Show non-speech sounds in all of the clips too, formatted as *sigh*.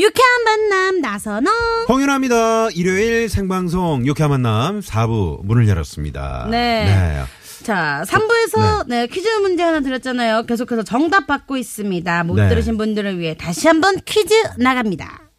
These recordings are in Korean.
유쾌한 만남 나선홍. 홍윤아입니다. 일요일 생방송 유쾌한 만남 4부 문을 열었습니다. 네. 자, 3부에서 네. 퀴즈 문제 하나 드렸잖아요. 계속해서 정답 받고 있습니다. 못 네. 들으신 분들을 위해 다시 한번 퀴즈 나갑니다.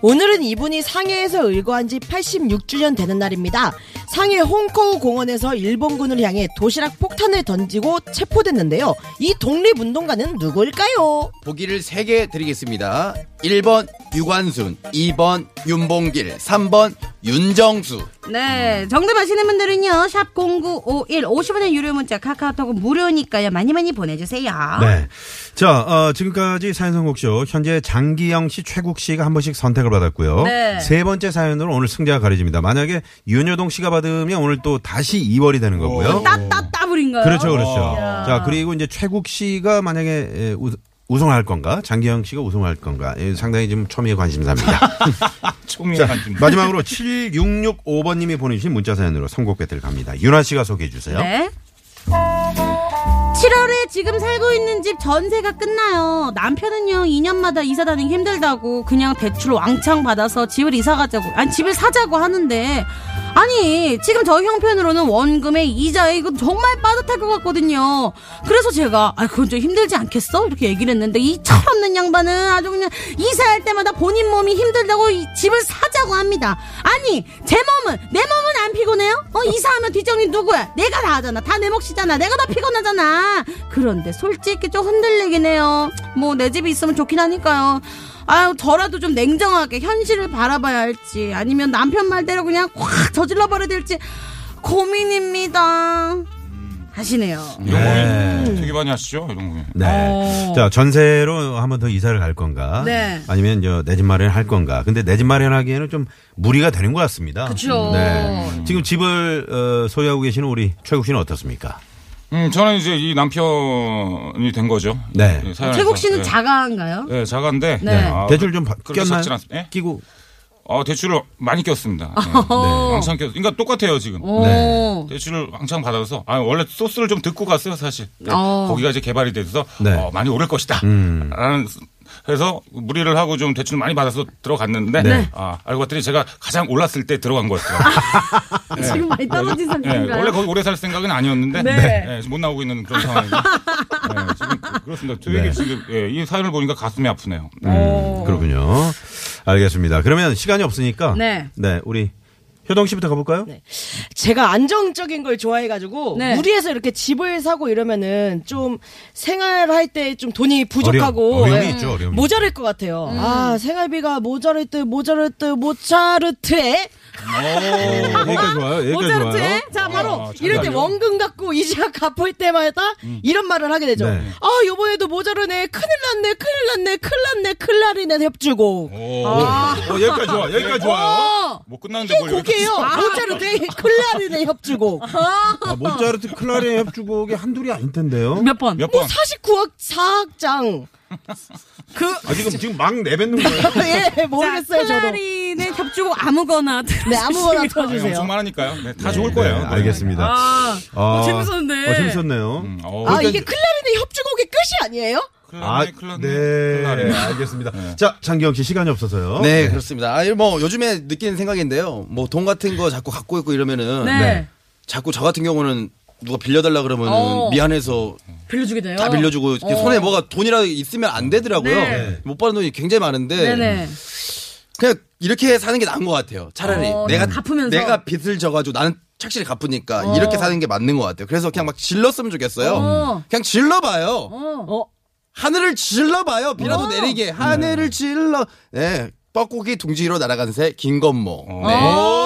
오늘은 이분이 상해에서 의거한 지 86주년 되는 날입니다. 상해 홍커우 공원에서 일본군을 향해 도시락 폭탄을 던지고 체포됐는데요. 이 독립운동가는 누구일까요? 보기를 3개 드리겠습니다. 1번 유관순, 2번 윤봉길, 3번 윤정수. 네. 정답 아시는 분들은요. 샵 0951 50원의 유료 문자 카카오톡은 무료니까요. 많이 많이 보내주세요. 네. 자, 어, 지금까지 사연 선곡쇼 현재 장기영 씨, 최국 씨가 한 번씩 선택을 받았고요. 네. 세 번째 사연으로 오늘 승자가 가려집니다. 만약에 윤여동 씨가 받으면 오늘 또 다시 2월이 되는 거고요. 따따따블인가요? 그렇죠, 그렇죠. 야. 자, 그리고 이제 최국 씨가 만약에 에, 우, 우승할 건가? 장기영 씨가 우승할 건가? 예, 상당히 좀 초미의 관심사입니다. *laughs* 초미의 자, 관심. 마지막으로 7665번님이 보내주신 문자 사연으로 선곡 배틀 갑니다. 윤아 씨가 소개해 주세요. 네. 7월에 지금 살고 있는 집 전세가 끝나요. 남편은요, 2년마다 이사 다니기 힘들다고 그냥 대출 왕창 받아서 집을 이사 가자고, 아니, 집을 사자고 하는데, 아니, 지금 저 형편으로는 원금에 이자에 이거 정말 빠듯할 것 같거든요. 그래서 제가, 아, 그건 좀 힘들지 않겠어? 이렇게 얘기를 했는데, 이 철없는 양반은 아주 그냥 이사할 때마다 본인 몸이 힘들다고 이 집을 사자고 합니다. 아니, 제 몸은, 내 몸은 안 피곤해요? 어, 이사하면 뒷정리 누구야? 내가 다 하잖아. 다 내 몫이잖아. 내가 다 피곤하잖아. 그런데 솔직히 좀 흔들리긴 해요. 뭐, 내 집이 있으면 좋긴 하니까요. 아유, 저라도 좀 냉정하게 현실을 바라봐야 할지, 아니면 남편 말대로 그냥 확 저질러 버려야 될지, 고민입니다. 하시네요. 이런 네. 고민 되게 많이 하시죠? 이런 고민. 네. 어. 자, 전세로 한 번 더 이사를 갈 건가? 네. 아니면 내집 마련을 할 건가? 근데 내 집 마련하기에는 좀 무리가 되는 것 같습니다. 그쵸. 네. 지금 집을 어, 소유하고 계시는 우리 최국 씨는 어떻습니까? 음, 저는 이제 이 남편이 된 거죠. 네. 이 사연에서. 최국 씨는 네. 자가인가요? 네, 자가인데. 네. 아, 대출 좀 바- 그렇게 꼈나요? 작진 않습니다. 예? 끼고. 어, 대출을 많이 꼈습니다. *laughs* 네. 왕창 꼈. 그러니까 똑같아요, 지금. 오. 네. 대출을 왕창 받아서 아 원래 소스를 좀 듣고 갔어요 사실 네. 어. 거기가 이제 개발이 돼서 네. 어, 많이 오를 것이다 음. 라는 해서 무리를 하고 좀 대출 많이 받아서 들어갔는데 네. 아 알고 봤더니 제가 가장 올랐을 때 들어간 거였더라고요 *laughs* 지금 많이 떨어진 네, 상태인가요? 원래 거기 오래 살 생각은 아니었는데 네. 네, 못 나오고 있는 그런 상황이고 네, 지금 그렇습니다 되게 네. 지금 예, 이 사연을 보니까 가슴이 아프네요 네. 음, 그렇군요. 알겠습니다. 그러면 시간이 없으니까. 네. 우리 효동 씨부터 가볼까요? 제가 안정적인 걸 좋아해가지고 네. 무리해서 이렇게 집을 사고 이러면은 좀 생활할 때 좀 돈이 부족하고 어려- 어려움이 예, 있죠, 어려움이. 모자랄 것 같아요. 아 생활비가 모자랄 듯 모자랄 듯 모차르트에 오, 여기까지 좋아요. 여기까지 좋아요. 모차르트에? 자, 바로 아, 잘 이럴 때. 원금 갖고 *laughs* 이자 갚을 때마다 이런 말을 하게 되죠. 네. 아 요번에도 모자르네 큰일 났네 큰일 났네 큰일 났네 클라리넷 협주곡. 오, 어, 여기까지 좋아. 여기까지 좋아요. 어, 뭐 끝났는데 이게 뭘 곡이에요. 모차르트 클라리넷 협주곡. 아, 모차르트 클라리넷 협주곡이 한둘이 아닐 텐데요. 몇 번? 몇뭐 번? 49억 4악장. 그 아, 지금, 지금 막 내뱉는 거예요. *laughs* 예, 모르겠어요, 저도. 클라리넷 협주곡 아무거나 네, 아무거나 틀어주세요. 엄청 많으니까요 네, 다 좋을 거예요 네, 알겠습니다. 아, 아, 어, 재밌었네. 어, 재밌었네요. 음, 어, 아, 그러니까 이게 클라리넷 협주곡의 끝이 아니에요? 아, 클라네, 네, 클라네. 알겠습니다. 자, 장기영 씨 시간이 없어서요. 네, 그렇습니다. 아, 뭐 요즘에 느끼는 생각인데요. 뭐 돈 같은 거 자꾸 갖고 있고 이러면은 네. 네. 자꾸 저 같은 경우는 누가 빌려달라 그러면은 어. 미안해서 빌려주게 돼요? 다 빌려주고 이렇게 손에 뭐가 돈이라도 있으면 안 되더라고요. 네. 못 받은 돈이 굉장히 많은데 네네. 그냥 이렇게 사는 게 나은 것 같아요. 차라리 어, 내가 갚으면서. 내가 빚을 져가지고 나는 착실히 갚으니까 어. 이렇게 사는 게 맞는 것 같아요. 그래서 그냥 막 질렀으면 좋겠어요. 어. 그냥 질러봐요. 하늘을 질러봐요. 비라도 어. 내리게 하늘을 질러. 네. 뻐꾸기 둥지로 날아간 새 김건모. 어. 네.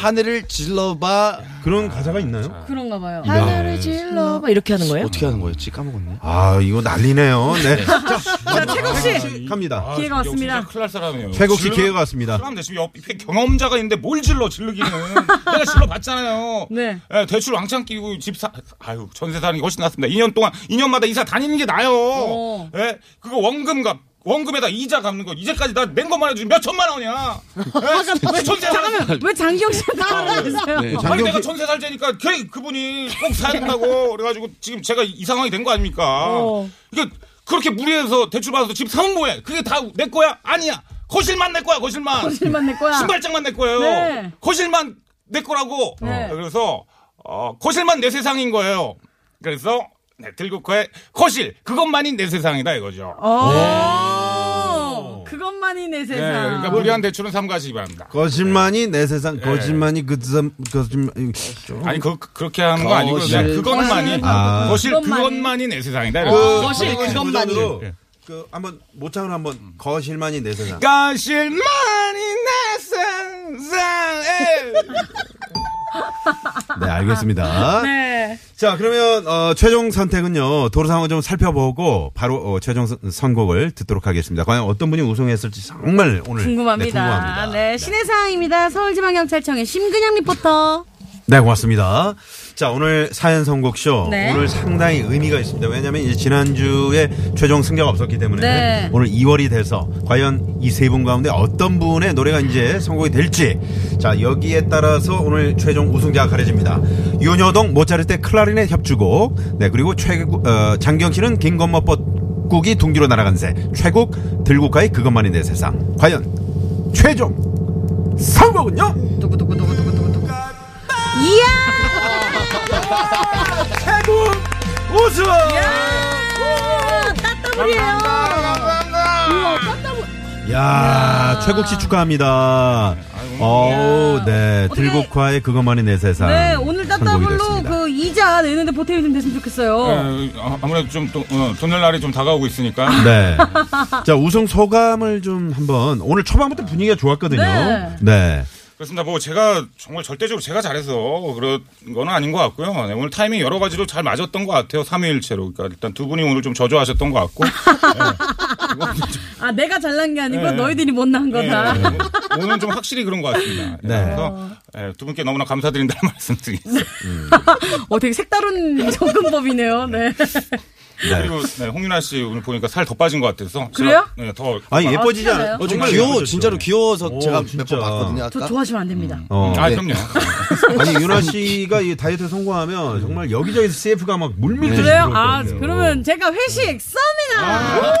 어. 하늘을 질러봐 그런 가사가 있나요? 그런가 봐요. 하늘을 질러 막 이렇게 하는 거예요? 어떻게 하는 거였지 까먹었네. 아 이거 난리네요. 네. 자, 최국 씨. 갑니다. 아, 기회가 왔습니다. 진짜 큰일 날 사람이에요. 최국 씨 질러- 기회가 왔습니다. 그럼 지금 옆에 경험자가 있는데 뭘 질러 질르기는 내가 질러 봤잖아요. *laughs* 네. 예, 대출 왕창 끼고 집 사, 아유 전세 사는 게 훨씬 낫습니다. 2년 동안 2년마다 이사 다니는 게 나요. 어. 예, 그거 원금값 원금에다 이자 갚는 거 이제까지 나 낸 것만 해도 몇 천만 원이야. *laughs* 예? 전세 살왜 장기영 씨가 나와주세요? 네. 아니 내가 전세 살자니까 걔 그분이 꼭 사야 된다고 *laughs* 그래가지고 지금 제가 이 상황이 된 거 아닙니까? 어. 이게 그렇게 무리해서 대출 받아서 집 사면 뭐해? 그게 다 내 거야? 아니야. 거실만 내 거야. 거실만. 거실만 내 거야. 신발장만 내 거예요. 네. 거실만 내 거라고. 네. 그래서 어, 거실만 내 세상인 거예요. 그래서 네, 들국화의 거실 그것만이 내 세상이다 이거죠. 어. 그것만이 내 네, 세상. 그러니까 무리한 대출은 삼가시기 바랍니다. 거짓말이 내 세상, 거짓말이 그 세상, 거짓말. 좀. 아니 그 그렇게 하는 거 아니고 거실. 그냥 그것만이 아. 거실 그것만이. 내 세상이다. 그, 이렇게. 거실 그것만이. 그 한번 모창을 한번 거실만이 내 세상. 거실만이 내 세상에 *laughs* 네, 알겠습니다. 네. 자, 그러면 어, 최종 선택은요. 도로 상황을 좀 살펴보고 바로 어, 최종 선- 선곡을 듣도록 하겠습니다. 과연 어떤 분이 우승했을지 정말 오늘 궁금합니다. 네, 궁금합니다. 네, 신의 상황입니다. 서울지방경찰청의 심근양 리포터. 네, 고맙습니다. 자, 오늘 사연 선곡쇼. 네. 오늘 상당히 의미가 있습니다. 왜냐하면 이제 지난주에 최종 승자가 없었기 때문에 네. 오늘 2월이 돼서 과연 이 세 분 가운데 어떤 분의 노래가 이제 선곡이 될지. 자, 여기에 따라서 오늘 최종 우승자가 가려집니다. 윤여동 모차르트 클라리넷 협주곡. 네, 그리고 최국, 어, 장경 씨는 김건모 뻗국이 둥기로 날아간 새. 최국 들국화의 그것만이 내 세상. 과연 최종 선곡은요? 두구두구두구두구두구. 이야! 최국 우승! 따따블이에요. 야, 최국 씨 축하합니다. 어, 네, 어떻게- 들국화의 그것만이 내 세상. 네, 오늘 선곡이 따따블로 됐습니다. 그 이자 내는데 보탬이 좀 됐으면 좋겠어요. 예, 아, 아무래도 좀 또, 어, 돈낼 날이 좀 다가오고 있으니까 *laughs* 네. 자, 우승 소감을 좀 한번 오늘 초반부터 분위기가 좋았거든요. 네. 네. 그렇습니다. 뭐 제가 정말 절대적으로 제가 잘해서 그런 거는 아닌 것 같고요. 네, 오늘 타이밍 여러 가지로 잘 맞았던 것 같아요. 3위일체로. 그러니까 일단 두 분이 오늘 좀 저조하셨던 것 같고. 아, 내가 잘난 게 아니고 네. 너희들이 못난 거다. 네, 오늘은 좀 확실히 그런 것 같습니다. 네. 그래서 예, 두 분께 너무나 감사드린다는 *laughs* 말씀 드리겠습니다. 어, 되게 색다른 *laughs* 접근법이네요. 네. 네. 그리고 네, 홍윤아 씨 오늘 보니까 살 더 빠진 것 같아서. 그래요? 제가, 네, 더. 아니, 예뻐지지 아, 않아요? 어, 좀 정말 귀여워 예뻐졌죠. 진짜로 귀여워서 오, 제가 몇 진짜. 번 봤거든요 아까. 저 좋아하시면 안 됩니다. 어. 아, 네. 그럼요. 아니, 윤아 *laughs* 씨가 이 다이어트 성공하면 정말 여기저기서 CF가 막 물밀듯이 그래요? 들어올 아. 그러면 제가 회식 쏩니다.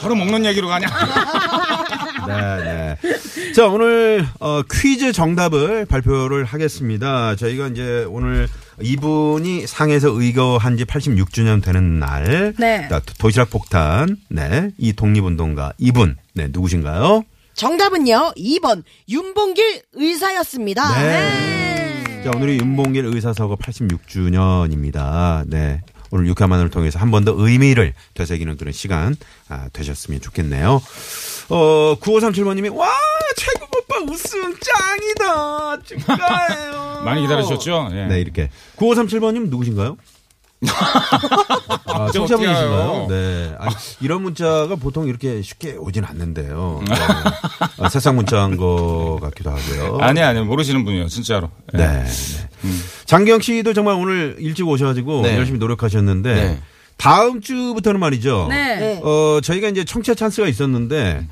바로 먹는 얘기로 가냐? *laughs* 네, 네. 자, 오늘 어, 퀴즈 정답을 발표를 하겠습니다. 저희가 이제 오늘 이분이 상에서 의거한 지 86주년 되는 날. 네. 자, 도시락 폭탄. 네. 이 독립운동가 이분. 네, 누구신가요? 정답은요. 2번 윤봉길 의사였습니다. 네. 자, 오늘이 윤봉길 의사서거 86주년입니다. 네. 오늘 육화만을 통해서 한 번 더 의미를 되새기는 그런 시간 아, 되셨으면 좋겠네요. 어, 9537번님이 와 우승 짱이다 축하해요. *laughs* 많이 기다리셨죠? 예. 네 이렇게 9537번님 누구신가요? *laughs* 아? 알아요? 네. 아니, 이런 문자가 보통 이렇게 쉽게 오진 않는데요. 네. 아, 세상 문자인 것 같기도 하고요. 아니, 아니, 모르시는 분이에요, 진짜로. 예. 네. 네. 장경 씨도 정말 오늘 일찍 오셔가지고 네. 열심히 노력하셨는데 네. 다음 주부터는 말이죠. 네. 어 저희가 이제 청취자 찬스가 있었는데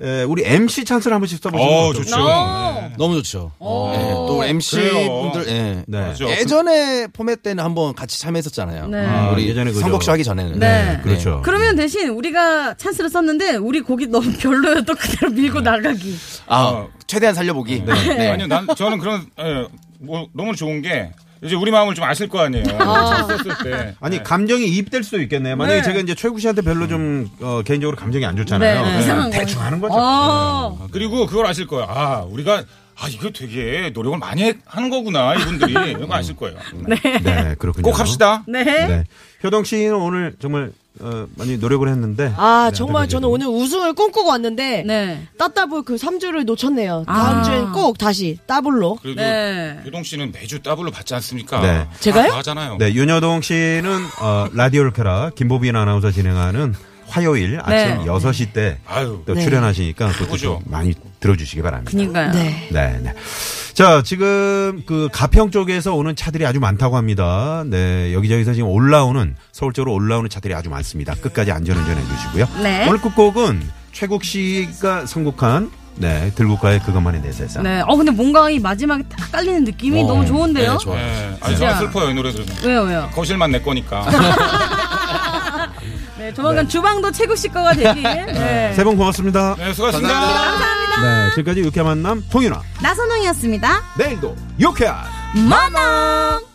에, 우리 MC 찬스를 한 번씩 써보시면 어? 좋죠. 어. 너무 좋죠. 네, 또 MC 그래요. 분들 예. 네. 맞죠. 예전에 포맷 때는 한번 같이 참여했었잖아요. 네. 아, 우리 예전에 그죠. 선곡쇼 하기 전에는. 네. 그렇죠. 그러면 대신 우리가 찬스를 썼는데 우리 곡이 너무 별로여 또 그대로 밀고 나가기. 아, 최대한 살려보기. 네. 아니요, 난, 저는 그런, 예, 뭐, 너무 좋은 게, 이제 우리 마음을 좀 아실 거 아니에요. 쳤었을 때. 아니 네. 감정이 이입될 수도 있겠네요. 만약에 네. 제가 이제 최국 씨한테 별로 좀 어, 개인적으로 감정이 안 좋잖아요. 네, 그냥 이상한 대충 거예요. 하는 거죠. 어. 그리고 그걸 아실 거예요. 아, 우리가, 아, 이거 되게 노력을 많이 해- 하는 거구나, 이분들이. 이런 거 아실 거예요. 네. 네, 그렇군요. 꼭 합시다. 네. 네. 효동 씨는 오늘 정말 어, 많이 노력을 했는데. 아 네, 정말. 저는 오늘 우승을 꿈꾸고 왔는데 네. 따따블 그 3주를 놓쳤네요. 다음 아. 주엔 꼭 다시 따블로. 그래도 네. 효동 씨는 매주 더블로 받지 않습니까? 네. 제가요? 다 하잖아요. 네, 윤효동 씨는 어, 라디오를 켜라 김보빈 아나운서 진행하는 화요일 아침 네. 6시 때. 또 네. 출연하시니까 그것도. 좀 많이 들어주시기 바랍니다. 그니까요. 네. 네, 네. 자, 지금 그 가평 쪽에서 오는 차들이 아주 많다고 합니다. 네, 여기저기서 지금 올라오는 서울 쪽으로 올라오는 차들이 아주 많습니다. 끝까지 안전운전 해 주시고요. 네. 오늘 끝곡은 최국 씨가 선곡한 네, 들국화의 그것만의 내 세상. 네. 어, 근데 뭔가 이 마지막에 딱 깔리는 느낌이 어, 너무 좋은데요? 네, 좋아요. 네. 아니 슬퍼요 이 노래 들으면. 왜요, 왜요? 거실만 내 거니까. *laughs* 네, 조만간 주방도 최국 씨 거가 되길. *laughs* 네. 세분 고맙습니다. 네 수고하셨습니다. 네, 지금까지 유쾌한 만남 홍윤아. 나선홍이었습니다. 내일도 유쾌한 만남!